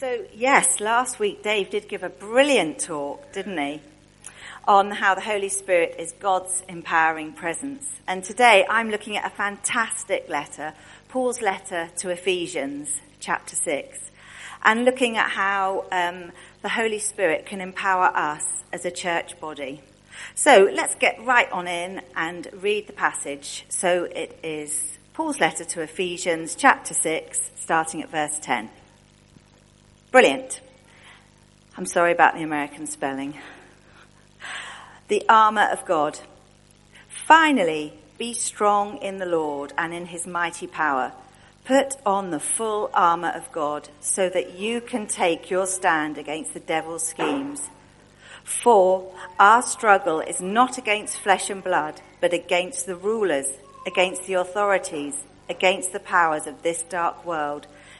So, yes, last week Dave did give a brilliant talk, didn't he? On how the Holy Spirit is God's empowering presence. And today I'm looking at a fantastic letter, Paul's letter to Ephesians, chapter 6, and looking at how um, the Holy Spirit can empower us as a church body. So let's get right on in and read the passage. So it is Paul's letter to Ephesians, chapter 6, starting at verse 10. Brilliant. I'm sorry about the American spelling. The armor of God. Finally, be strong in the Lord and in his mighty power. Put on the full armor of God so that you can take your stand against the devil's schemes. For our struggle is not against flesh and blood, but against the rulers, against the authorities, against the powers of this dark world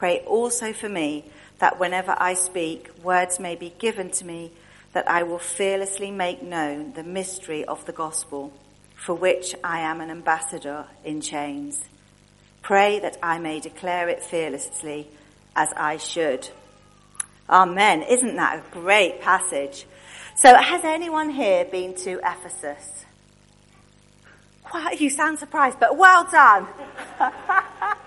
Pray also for me that whenever I speak, words may be given to me that I will fearlessly make known the mystery of the gospel, for which I am an ambassador in chains. Pray that I may declare it fearlessly as I should. Amen. Isn't that a great passage? So has anyone here been to Ephesus? You sound surprised, but well done.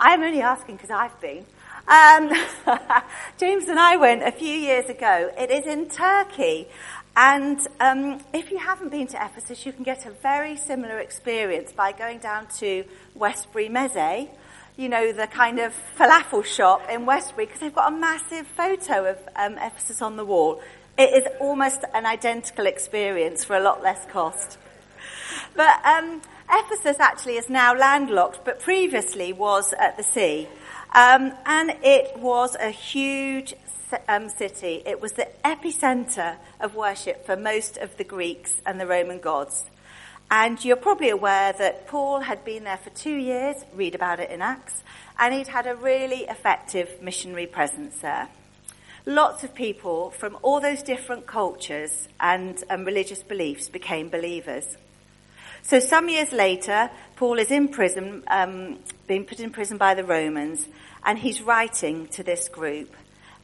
I'm only asking because I've been. Um, James and I went a few years ago. It is in Turkey. And um, if you haven't been to Ephesus, you can get a very similar experience by going down to Westbury Meze, you know, the kind of falafel shop in Westbury, because they've got a massive photo of um, Ephesus on the wall. It is almost an identical experience for a lot less cost. But um, Ephesus actually is now landlocked, but previously was at the sea. Um, and it was a huge um, city. It was the epicenter of worship for most of the Greeks and the Roman gods. And you're probably aware that Paul had been there for two years, read about it in Acts, and he'd had a really effective missionary presence there. Lots of people from all those different cultures and um, religious beliefs became believers. So some years later, Paul is in prison, um, being put in prison by the Romans, and he's writing to this group.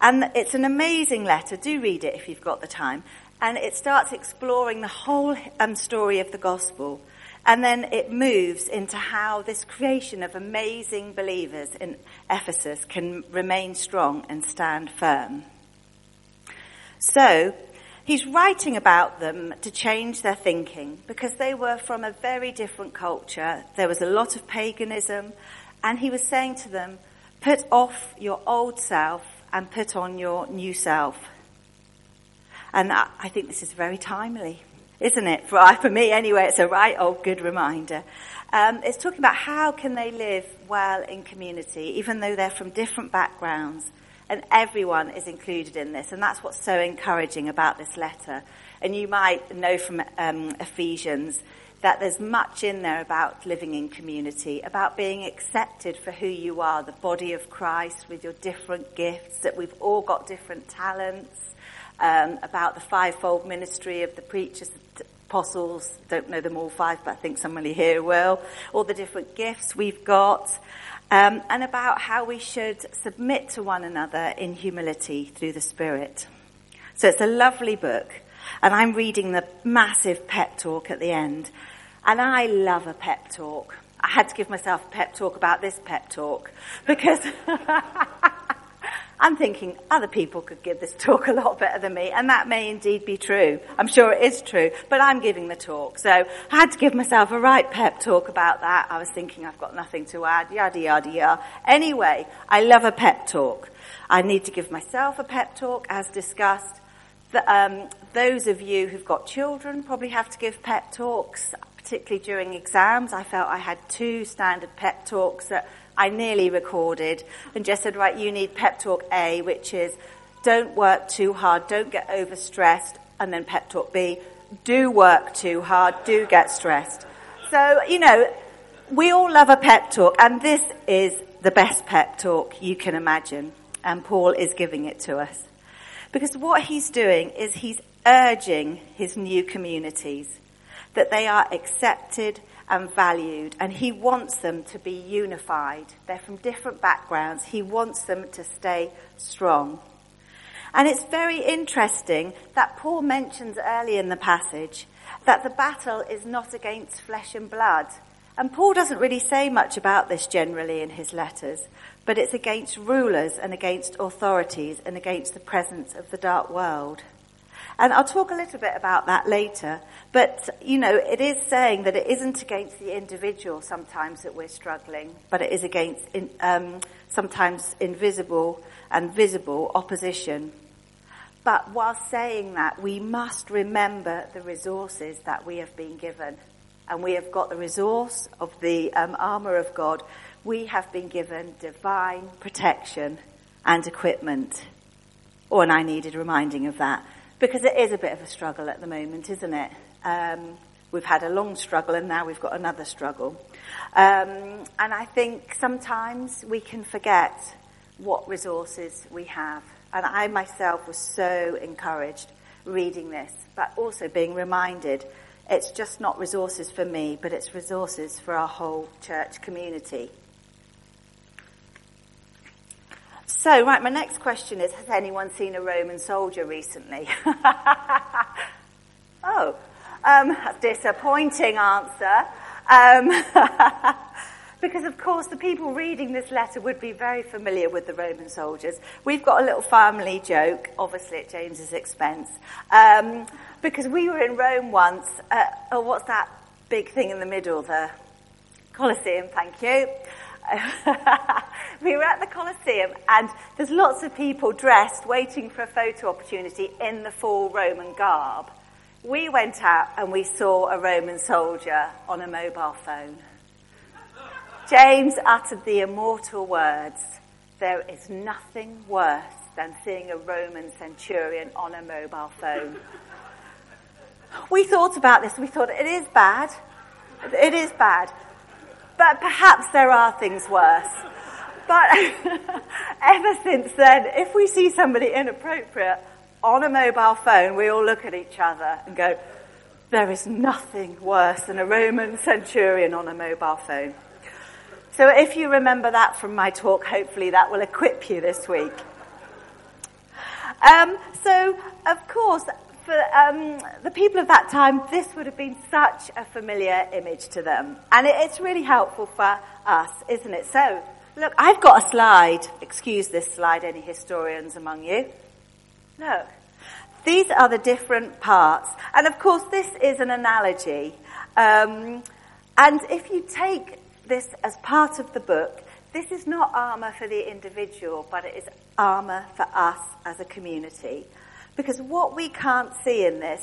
And it's an amazing letter. Do read it if you've got the time. And it starts exploring the whole um, story of the gospel. And then it moves into how this creation of amazing believers in Ephesus can remain strong and stand firm. So, He's writing about them to change their thinking because they were from a very different culture. There was a lot of paganism and he was saying to them, put off your old self and put on your new self. And I think this is very timely, isn't it? For, for me anyway, it's a right old good reminder. Um, it's talking about how can they live well in community, even though they're from different backgrounds and everyone is included in this. And that's what's so encouraging about this letter. And you might know from um, Ephesians that there's much in there about living in community, about being accepted for who you are, the body of Christ with your different gifts, that we've all got different talents, um, about the fivefold ministry of the preachers, the apostles, don't know them all five, but I think somebody here will, all the different gifts we've got, um, and about how we should submit to one another in humility through the Spirit. So it's a lovely book, and I'm reading the massive pep talk at the end, and I love a pep talk. I had to give myself a pep talk about this pep talk because I'm thinking other people could give this talk a lot better than me, and that may indeed be true. I'm sure it is true, but I'm giving the talk. So I had to give myself a right pep talk about that. I was thinking I've got nothing to add, yada, yada, yada. Anyway, I love a pep talk. I need to give myself a pep talk, as discussed. The, um, those of you who've got children probably have to give pep talks, particularly during exams. I felt I had two standard pep talks that I nearly recorded and just said, right, you need pep talk A, which is don't work too hard, don't get overstressed, and then pep talk B, do work too hard, do get stressed. So, you know, we all love a pep talk, and this is the best pep talk you can imagine, and Paul is giving it to us. Because what he's doing is he's urging his new communities that they are accepted and valued, and he wants them to be unified. They're from different backgrounds. He wants them to stay strong. And it's very interesting that Paul mentions early in the passage that the battle is not against flesh and blood. And Paul doesn't really say much about this generally in his letters, but it's against rulers and against authorities and against the presence of the dark world. And I'll talk a little bit about that later. But, you know, it is saying that it isn't against the individual sometimes that we're struggling, but it is against in, um, sometimes invisible and visible opposition. But while saying that, we must remember the resources that we have been given. And we have got the resource of the um, armour of God. We have been given divine protection and equipment. Oh, and I needed reminding of that because it is a bit of a struggle at the moment, isn't it? Um, we've had a long struggle and now we've got another struggle. Um, and I think sometimes we can forget what resources we have. And I myself was so encouraged reading this, but also being reminded it's just not resources for me, but it's resources for our whole church community. So, right, my next question is Has anyone seen a Roman soldier recently? oh, um, disappointing answer. Um, because, of course, the people reading this letter would be very familiar with the Roman soldiers. We've got a little family joke, obviously at James's expense, um, because we were in Rome once. Uh, oh, what's that big thing in the middle? The Colosseum, thank you. we were at the Colosseum and there's lots of people dressed waiting for a photo opportunity in the full Roman garb. We went out and we saw a Roman soldier on a mobile phone. James uttered the immortal words, there is nothing worse than seeing a Roman centurion on a mobile phone. We thought about this. We thought it is bad. It is bad. But perhaps there are things worse. But ever since then, if we see somebody inappropriate on a mobile phone, we all look at each other and go, there is nothing worse than a Roman centurion on a mobile phone. So if you remember that from my talk, hopefully that will equip you this week. Um, so, of course, for um, the people of that time, this would have been such a familiar image to them. And it, it's really helpful for us, isn't it? So, look, I've got a slide. Excuse this slide, any historians among you. Look. These are the different parts. And of course, this is an analogy. Um, and if you take this as part of the book, this is not armour for the individual, but it is armour for us as a community. Because what we can't see in this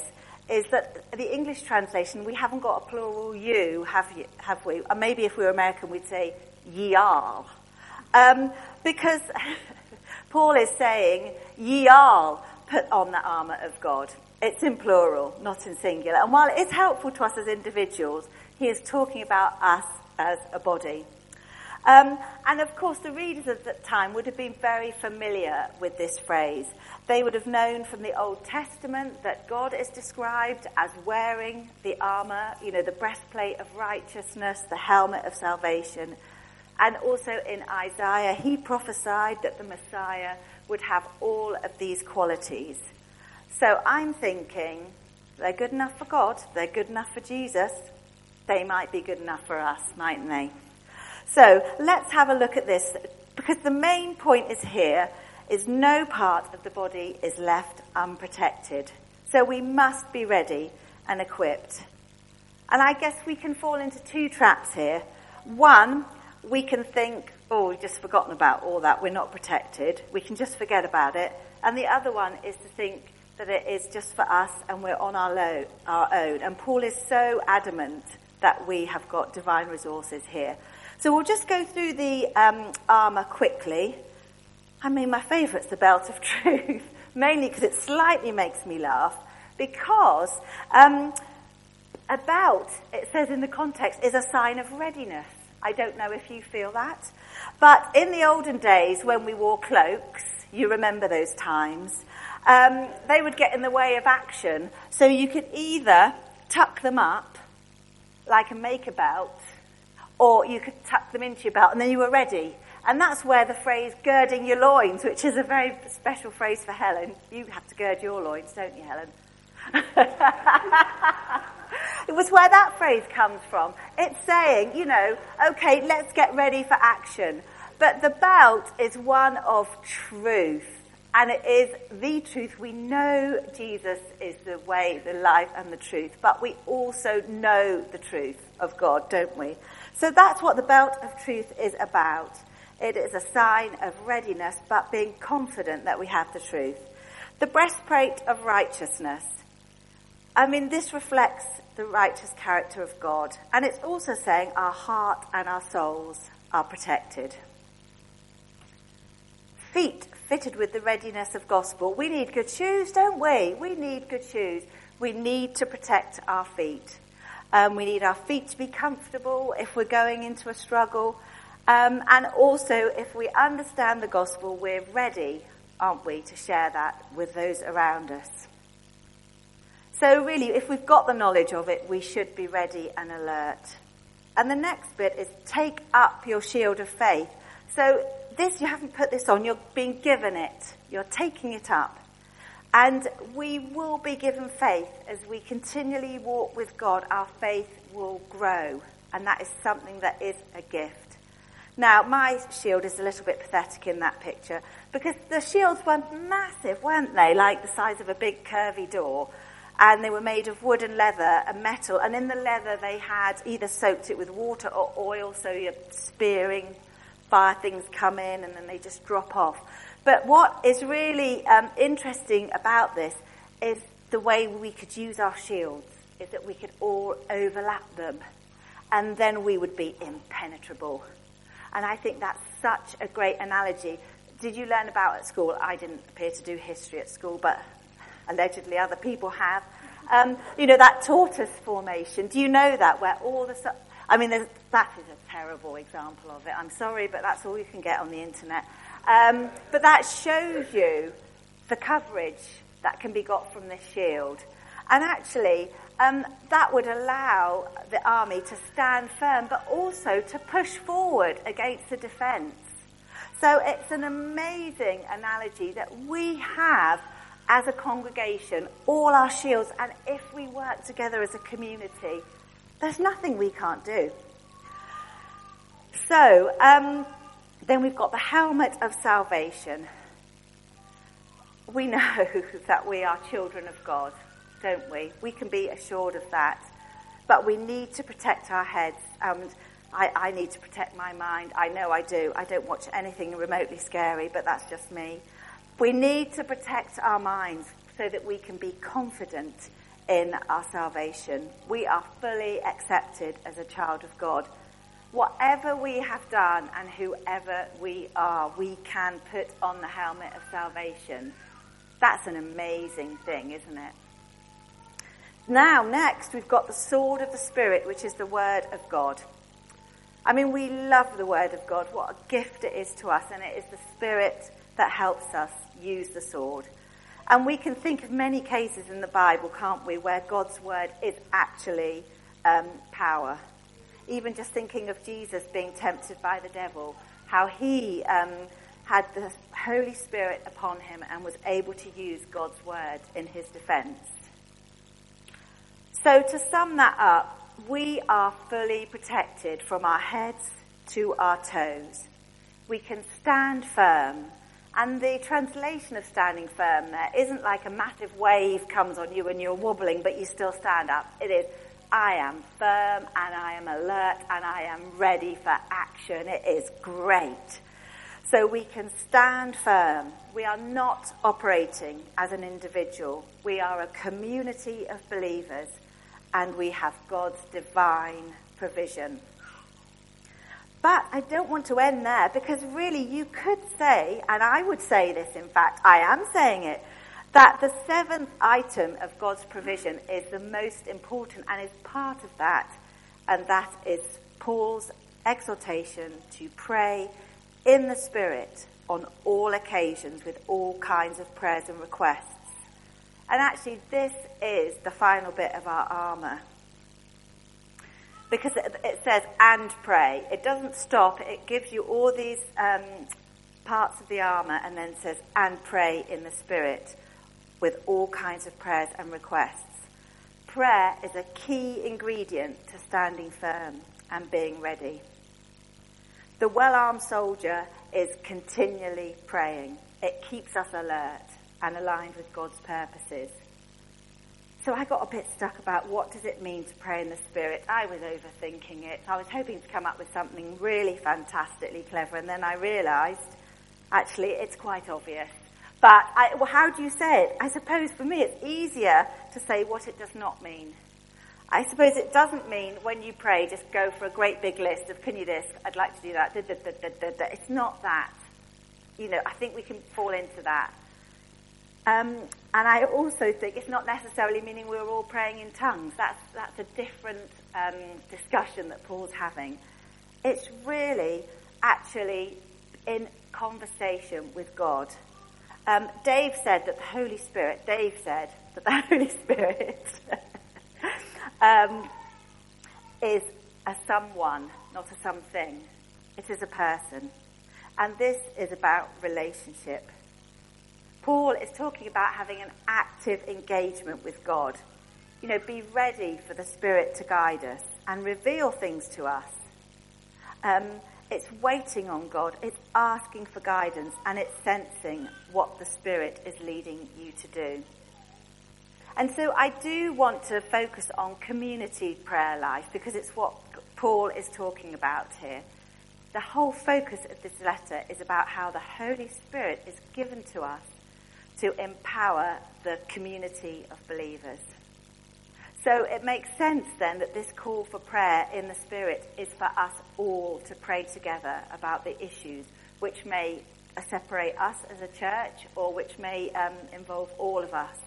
is that the English translation, we haven't got a plural you, have, you, have we? Or maybe if we were American, we'd say ye are. Um, because Paul is saying, ye are put on the armour of God. It's in plural, not in singular. And while it is helpful to us as individuals, he is talking about us as a body. Um, and of course, the readers of that time would have been very familiar with this phrase. They would have known from the Old Testament that God is described as wearing the armor, you know, the breastplate of righteousness, the helmet of salvation. And also in Isaiah, he prophesied that the Messiah would have all of these qualities. So I'm thinking, they're good enough for God, they're good enough for Jesus, they might be good enough for us, mightn't they? So let's have a look at this because the main point is here is no part of the body is left unprotected. So we must be ready and equipped. And I guess we can fall into two traps here. One, we can think, oh, we've just forgotten about all that. We're not protected. We can just forget about it. And the other one is to think that it is just for us and we're on our, lo- our own. And Paul is so adamant that we have got divine resources here. So we'll just go through the um, armour quickly. I mean, my favourite's the belt of truth, mainly because it slightly makes me laugh, because um, about, it says in the context, is a sign of readiness. I don't know if you feel that. But in the olden days, when we wore cloaks, you remember those times, um, they would get in the way of action. So you could either tuck them up like a maker belt, or you could tuck them into your belt and then you were ready. And that's where the phrase girding your loins, which is a very special phrase for Helen. You have to gird your loins, don't you, Helen? it was where that phrase comes from. It's saying, you know, okay, let's get ready for action. But the belt is one of truth. And it is the truth. We know Jesus is the way, the life, and the truth. But we also know the truth of God, don't we? So that's what the belt of truth is about. It is a sign of readiness, but being confident that we have the truth. The breastplate of righteousness. I mean, this reflects the righteous character of God. And it's also saying our heart and our souls are protected. Feet fitted with the readiness of gospel. We need good shoes, don't we? We need good shoes. We need to protect our feet. Um, we need our feet to be comfortable if we're going into a struggle. Um, and also, if we understand the gospel, we're ready, aren't we, to share that with those around us. So, really, if we've got the knowledge of it, we should be ready and alert. And the next bit is take up your shield of faith. So, this, you haven't put this on, you're being given it, you're taking it up. And we will be given faith as we continually walk with God. Our faith will grow. And that is something that is a gift. Now, my shield is a little bit pathetic in that picture because the shields were massive, weren't they? Like the size of a big curvy door. And they were made of wood and leather and metal. And in the leather, they had either soaked it with water or oil, so you're spearing fire things come in and then they just drop off. But what is really um, interesting about this is the way we could use our shields, is that we could all overlap them and then we would be impenetrable. And I think that's such a great analogy. Did you learn about at school? I didn't appear to do history at school, but allegedly other people have. Um, you know, that tortoise formation. Do you know that? Where all the. I mean, that is a terrible example of it. I'm sorry, but that's all you can get on the internet. Um, but that shows you the coverage that can be got from this shield. And actually, um, that would allow the army to stand firm, but also to push forward against the defence. So it's an amazing analogy that we have as a congregation, all our shields, and if we work together as a community, there's nothing we can't do. So, um, then we've got the helmet of salvation. We know that we are children of God, don't we? We can be assured of that. But we need to protect our heads. And I, I need to protect my mind. I know I do. I don't watch anything remotely scary, but that's just me. We need to protect our minds so that we can be confident in our salvation. We are fully accepted as a child of God whatever we have done and whoever we are, we can put on the helmet of salvation. That's an amazing thing, isn't it? Now, next, we've got the sword of the Spirit, which is the Word of God. I mean, we love the Word of God. What a gift it is to us, and it is the Spirit that helps us use the sword. And we can think of many cases in the Bible, can't we, where God's Word is actually um, power even just thinking of Jesus being tempted by the devil, how he um, had the Holy Spirit upon him and was able to use God's word in his defense. So to sum that up, we are fully protected from our heads to our toes. We can stand firm And the translation of standing firm there isn't like a massive wave comes on you and you're wobbling, but you still stand up. It is, I am firm and I am alert and I am ready for action. It is great. So we can stand firm. We are not operating as an individual. We are a community of believers and we have God's divine provision. But I don't want to end there because really you could say, and I would say this in fact, I am saying it, that the seventh item of God's provision is the most important and is part of that, and that is Paul's exhortation to pray in the Spirit on all occasions with all kinds of prayers and requests. And actually, this is the final bit of our armour because it, says and pray. It doesn't stop. It gives you all these um, parts of the armor and then says and pray in the spirit with all kinds of prayers and requests. Prayer is a key ingredient to standing firm and being ready. The well-armed soldier is continually praying. It keeps us alert and aligned with God's purposes. So I got a bit stuck about what does it mean to pray in the Spirit. I was overthinking it. I was hoping to come up with something really fantastically clever, and then I realised, actually, it's quite obvious. But I, well, how do you say it? I suppose for me it's easier to say what it does not mean. I suppose it doesn't mean when you pray just go for a great big list of can you this, I'd like to do that, It's not that. You know, I think we can fall into that. Um, and I also think it's not necessarily meaning we're all praying in tongues. That's, that's a different um, discussion that Paul's having. It's really actually in conversation with God. Um, Dave said that the Holy Spirit, Dave said that the Holy Spirit um, is a someone, not a something. It is a person. And this is about relationship. Paul is talking about having an active engagement with God. You know, be ready for the Spirit to guide us and reveal things to us. Um, it's waiting on God, it's asking for guidance, and it's sensing what the Spirit is leading you to do. And so I do want to focus on community prayer life because it's what Paul is talking about here. The whole focus of this letter is about how the Holy Spirit is given to us to empower the community of believers. So it makes sense then that this call for prayer in the Spirit is for us all to pray together about the issues which may separate us as a church or which may um, involve all of us.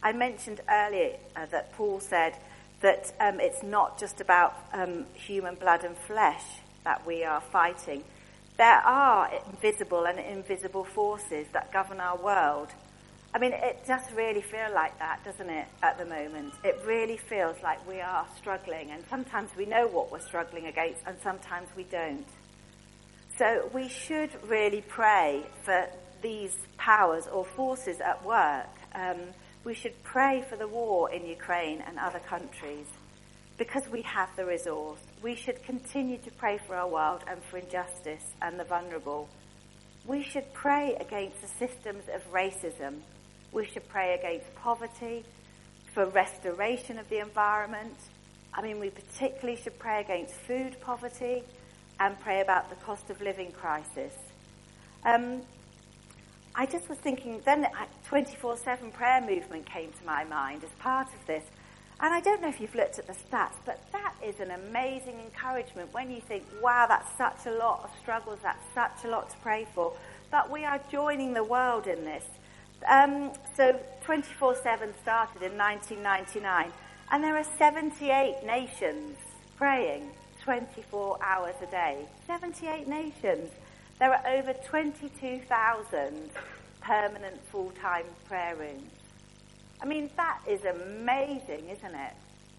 I mentioned earlier uh, that Paul said that um, it's not just about um, human blood and flesh that we are fighting, there are visible and invisible forces that govern our world. I mean, it does really feel like that, doesn't it, at the moment? It really feels like we are struggling, and sometimes we know what we're struggling against, and sometimes we don't. So we should really pray for these powers or forces at work. Um, we should pray for the war in Ukraine and other countries because we have the resource. We should continue to pray for our world and for injustice and the vulnerable. We should pray against the systems of racism. We should pray against poverty, for restoration of the environment. I mean, we particularly should pray against food poverty and pray about the cost of living crisis. Um, I just was thinking, then 24 7 prayer movement came to my mind as part of this. And I don't know if you've looked at the stats, but that is an amazing encouragement when you think, wow, that's such a lot of struggles, that's such a lot to pray for. But we are joining the world in this. Um, so 24 7 started in 1999, and there are 78 nations praying 24 hours a day. 78 nations. There are over 22,000 permanent full time prayer rooms. I mean, that is amazing, isn't it?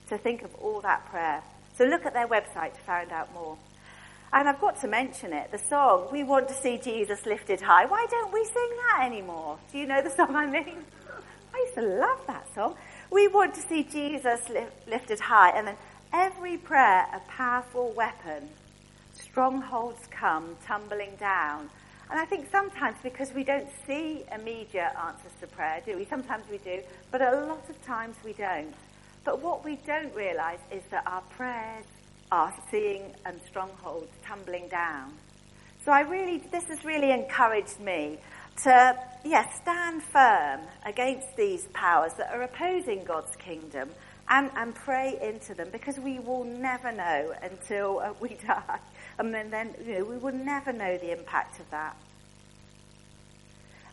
To think of all that prayer. So look at their website to find out more. And I've got to mention it, the song, We Want to See Jesus Lifted High. Why don't we sing that anymore? Do you know the song I mean? I used to love that song. We want to see Jesus li- lifted high. And then every prayer a powerful weapon. Strongholds come tumbling down. And I think sometimes because we don't see immediate answers to prayer, do we? Sometimes we do, but a lot of times we don't. But what we don't realise is that our prayers are seeing um, strongholds tumbling down. So I really, this has really encouraged me to, yes, stand firm against these powers that are opposing God's kingdom and, and pray into them because we will never know until uh, we die. And then, then you know, we will never know the impact of that.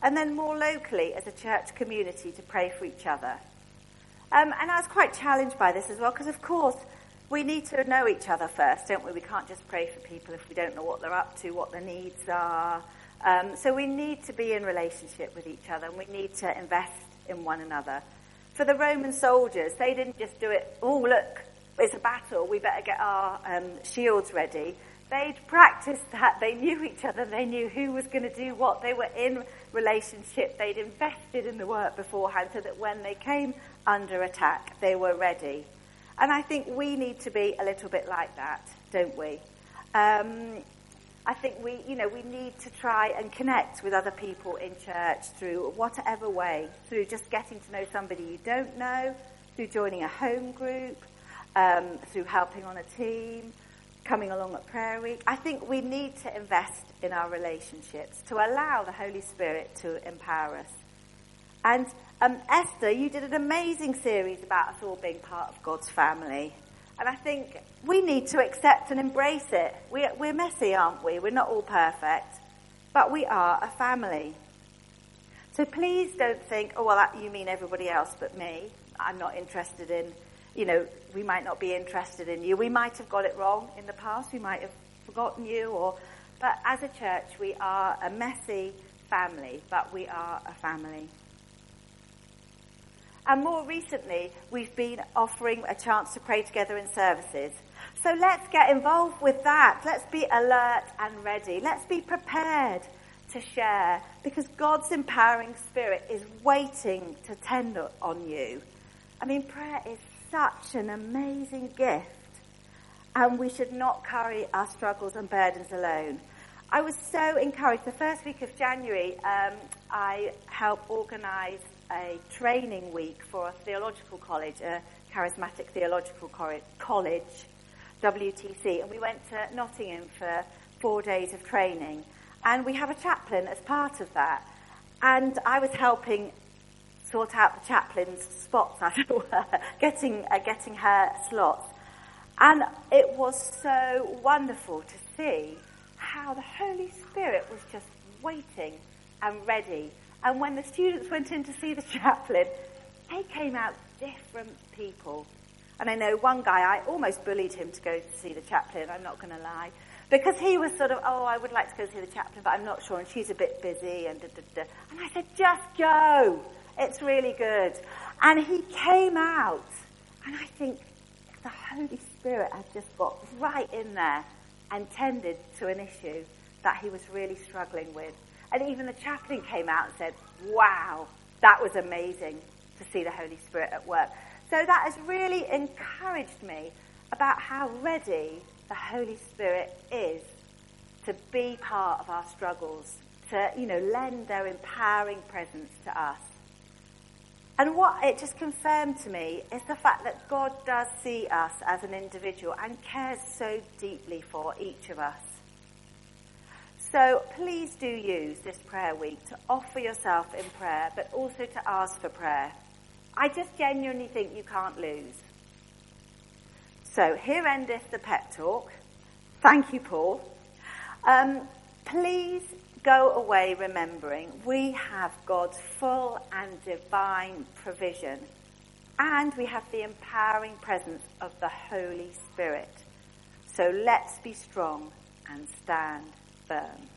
And then more locally as a church community to pray for each other. Um, and I was quite challenged by this as well because, of course, we need to know each other first, don't we? We can't just pray for people if we don't know what they're up to, what their needs are. Um, so we need to be in relationship with each other and we need to invest in one another. For the Roman soldiers, they didn't just do it, oh, look, it's a battle, we better get our um, shields ready. They'd practiced that. They knew each other. They knew who was going to do what. They were in relationship. They'd invested in the work beforehand so that when they came under attack, they were ready. And I think we need to be a little bit like that, don't we? Um, I think we, you know, we need to try and connect with other people in church through whatever way, through just getting to know somebody you don't know, through joining a home group, um, through helping on a team, coming along at prayer week. I think we need to invest in our relationships to allow the Holy Spirit to empower us. And um, Esther, you did an amazing series about us all being part of God's family. And I think we need to accept and embrace it. We're, we're messy, aren't we? We're not all perfect, but we are a family. So please don't think, oh, well, that, you mean everybody else but me. I'm not interested in, you know, we might not be interested in you. We might have got it wrong in the past. We might have forgotten you or, but as a church, we are a messy family, but we are a family. And more recently, we've been offering a chance to pray together in services. So let's get involved with that. Let's be alert and ready. Let's be prepared to share because God's empowering spirit is waiting to tend on you. I mean, prayer is such an amazing gift and we should not carry our struggles and burdens alone. I was so encouraged. The first week of January, um, I helped organise a training week for a theological college, a charismatic theological college, WTC, and we went to Nottingham for four days of training. And we have a chaplain as part of that. And I was helping sort out the chaplain's spots, as it were, getting, uh, getting her slots. And it was so wonderful to see how the Holy Spirit was just waiting and ready and when the students went in to see the chaplain, they came out different people. And I know one guy, I almost bullied him to go to see the chaplain, I'm not going to lie. Because he was sort of, oh, I would like to go see the chaplain, but I'm not sure, and she's a bit busy, and da, da, da. And I said, just go. It's really good. And he came out, and I think the Holy Spirit had just got right in there and tended to an issue that he was really struggling with. And even the chaplain came out and said, wow, that was amazing to see the Holy Spirit at work. So that has really encouraged me about how ready the Holy Spirit is to be part of our struggles, to, you know, lend their empowering presence to us. And what it just confirmed to me is the fact that God does see us as an individual and cares so deeply for each of us. So please do use this prayer week to offer yourself in prayer, but also to ask for prayer. I just genuinely think you can't lose. So here endeth the pep talk. Thank you, Paul. Um, please go away remembering we have God's full and divine provision, and we have the empowering presence of the Holy Spirit. So let's be strong and stand firm.